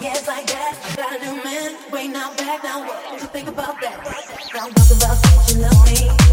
yeah, like that. Got a new man, way now back, now what? What you think about that? Now what about that? You love me.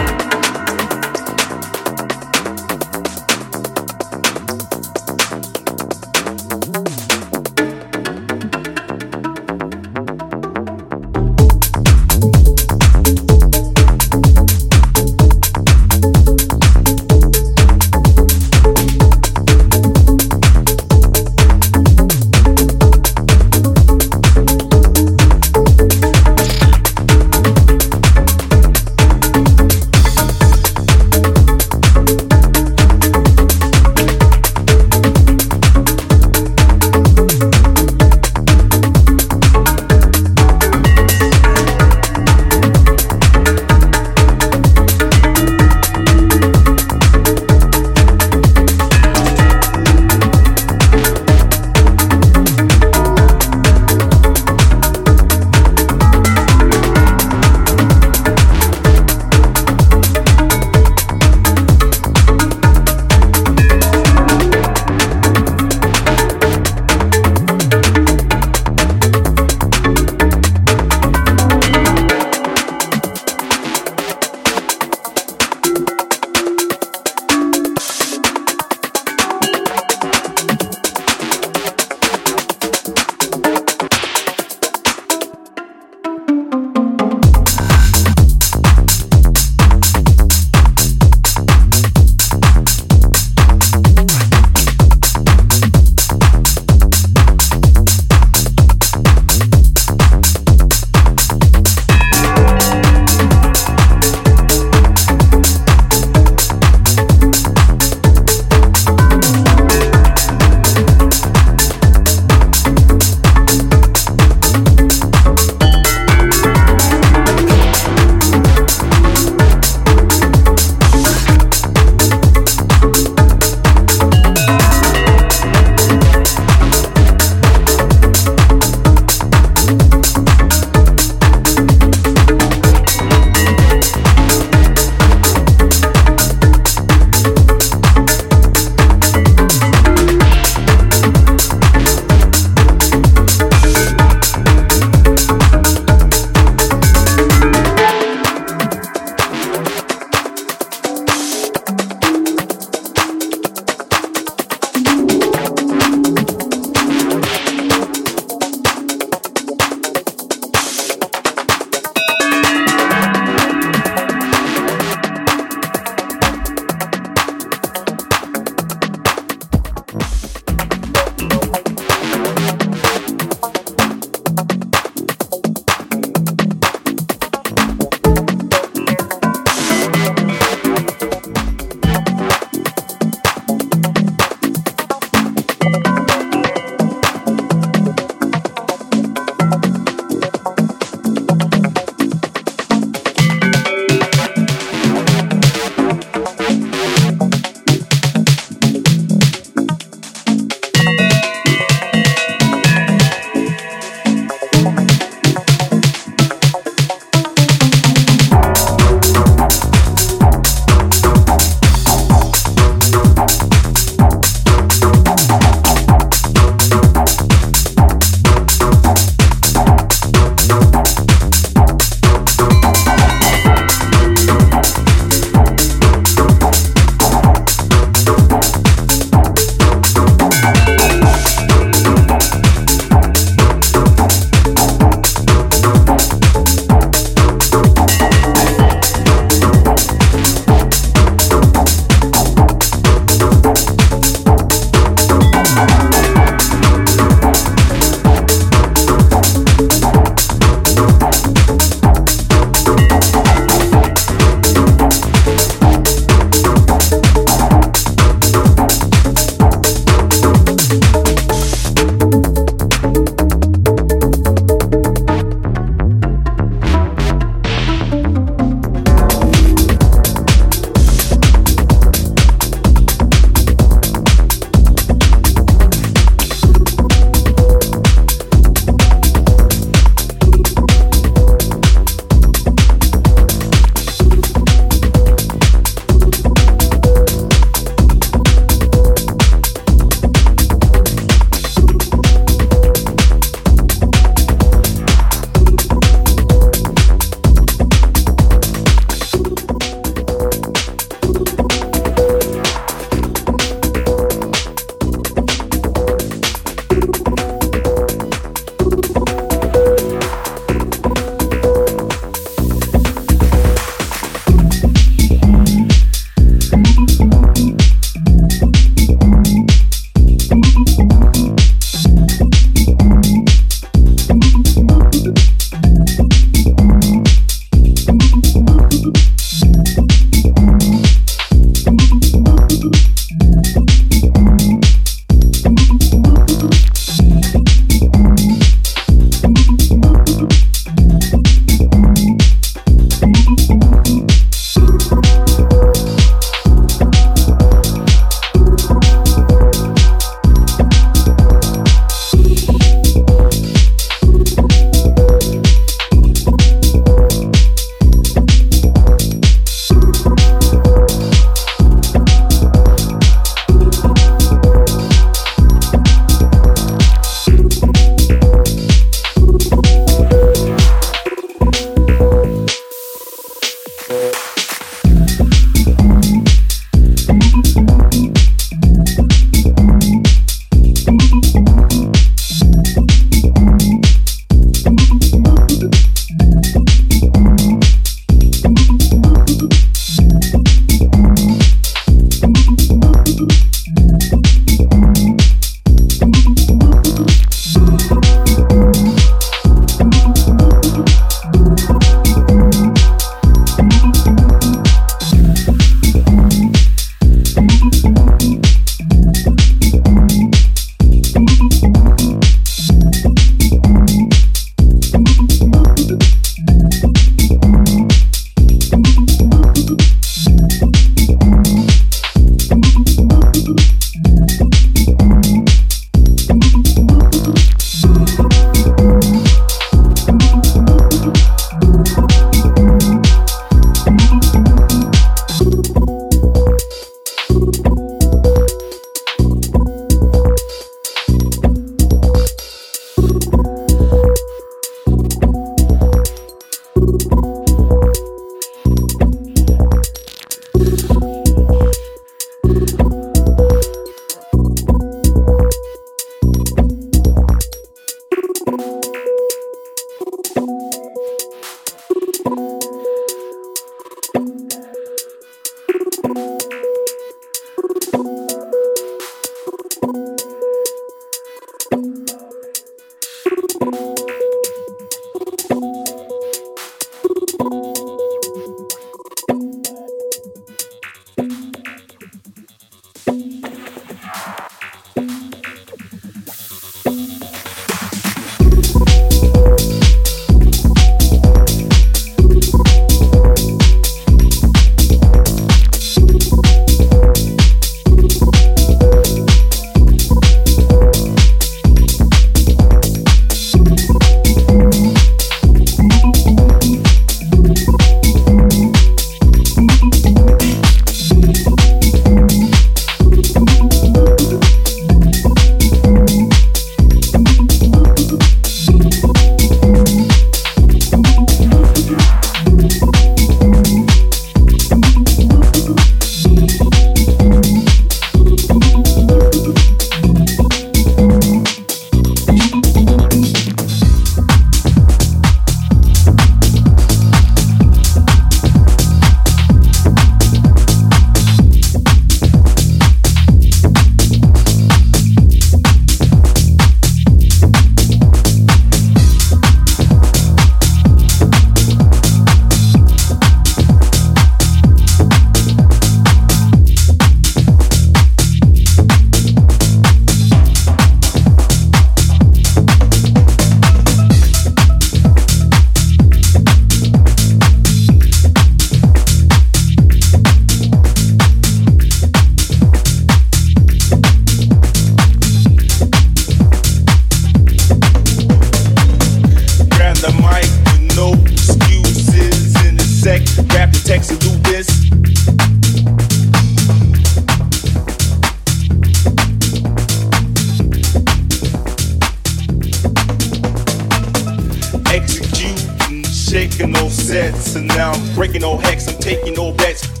Sets, and now I'm breaking no hex, I'm taking no bets.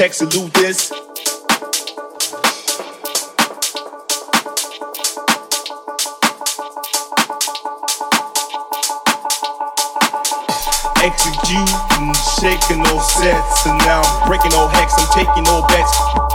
Text, salute this. Executing, shaking no sets, and now I'm breaking no hex, I'm taking no bets.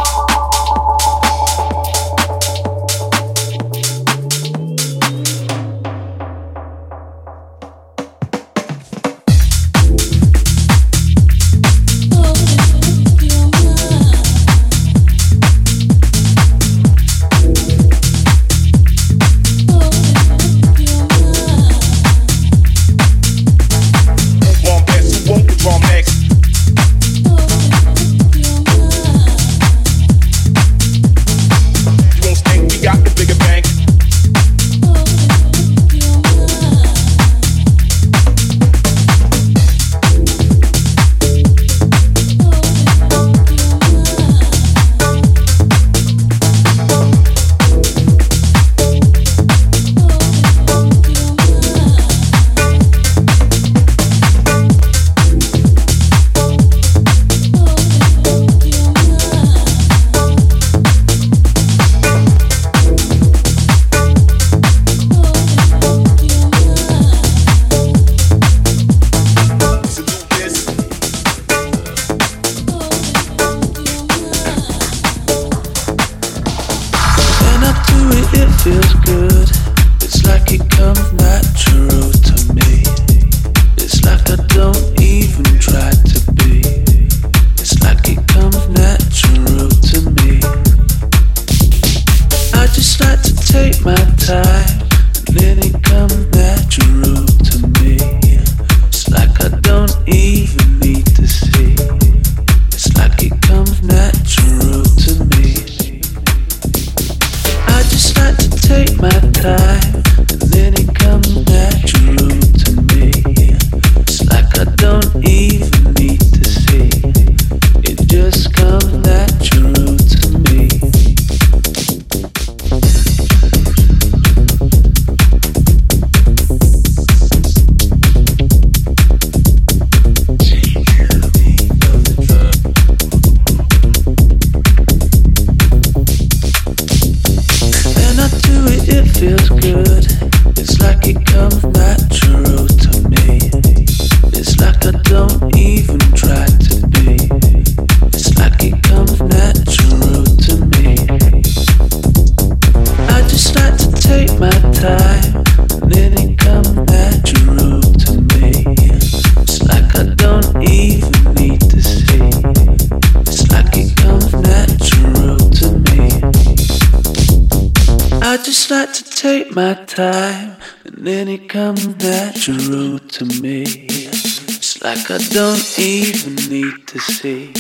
like I don't even need to see.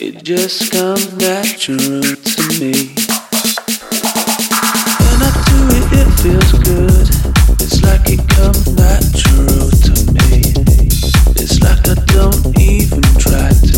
It just comes natural to me. When I do it, it feels good. It's like it comes natural to me. It's like I don't even try to.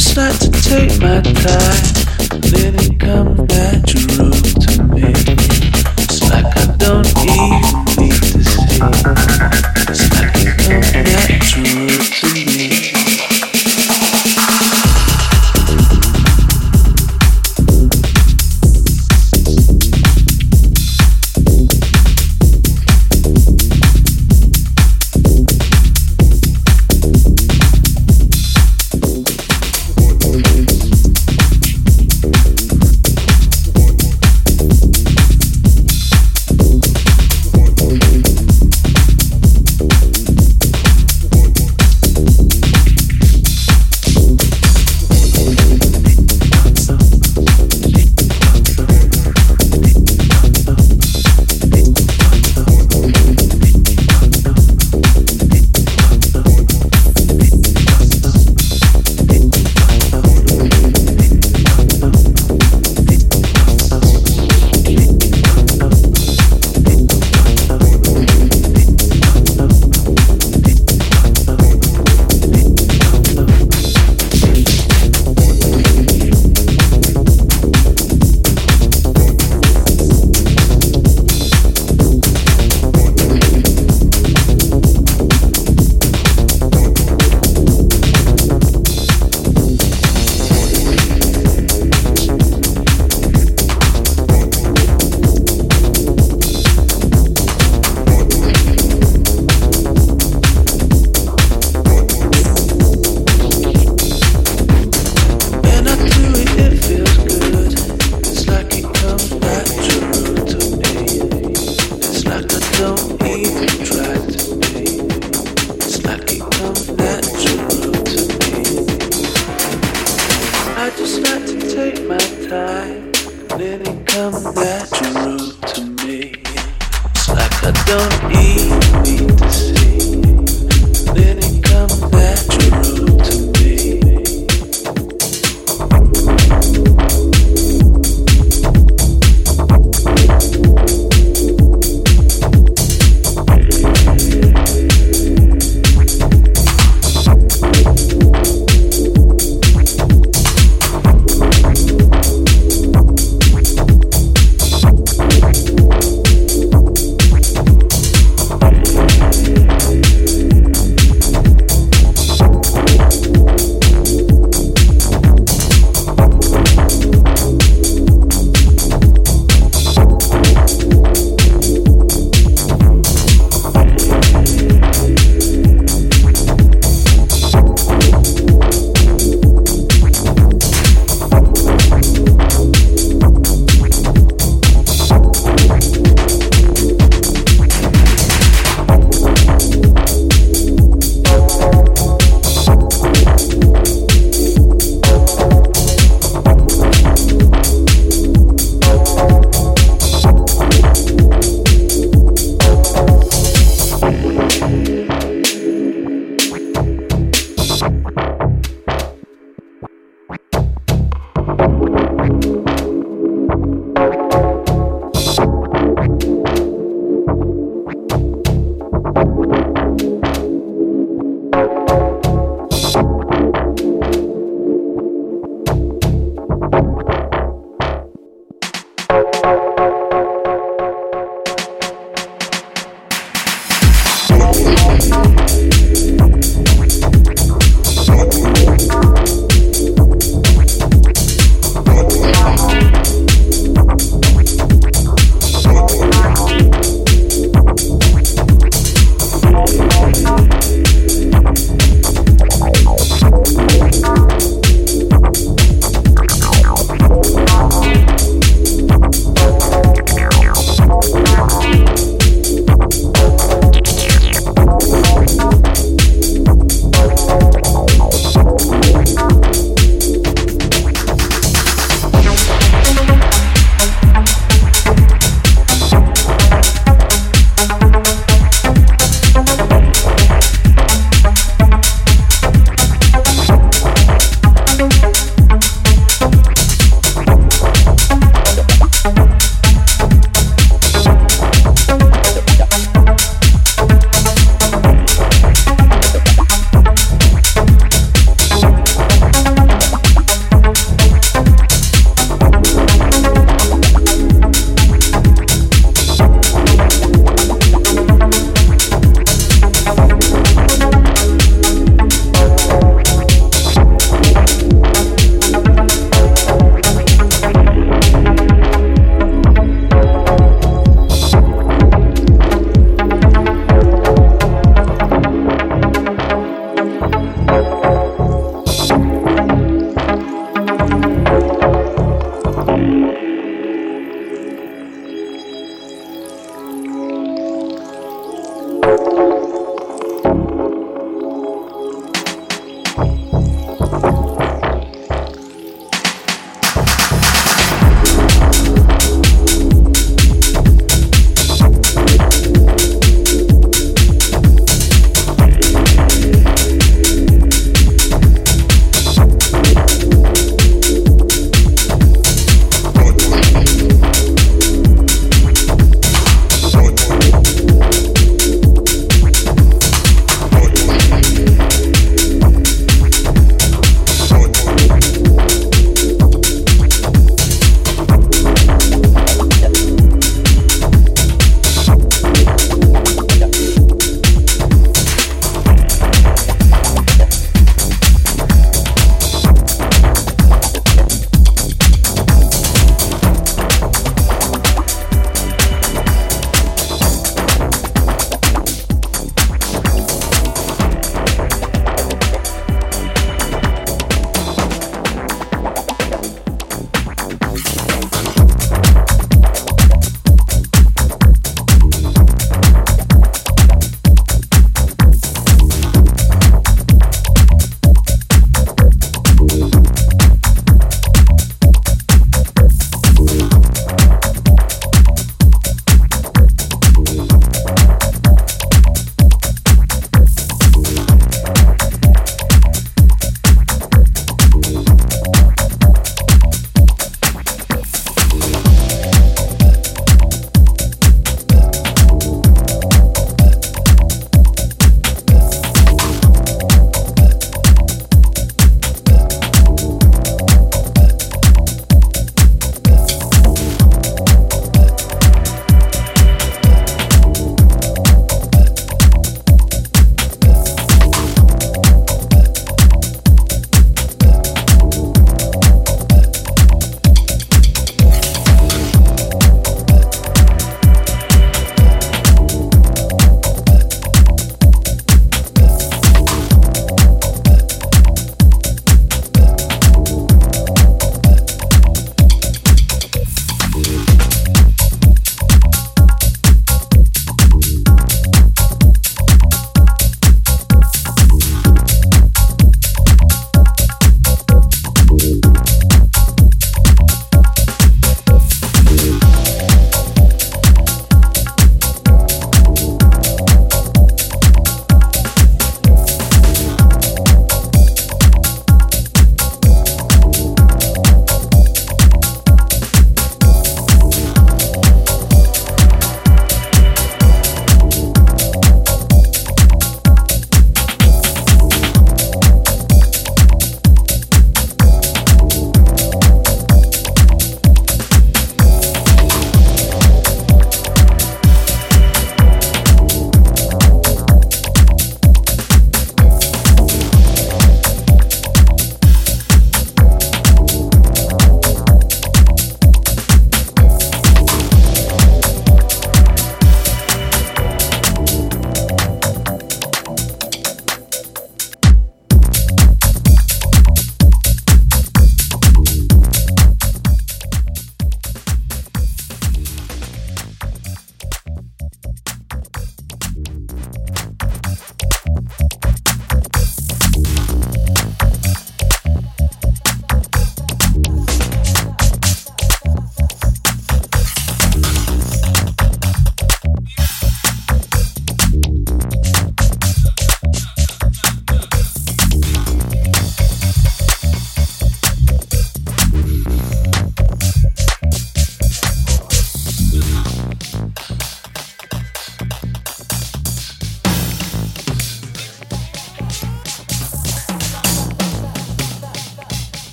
just like to take my time, let it come natural.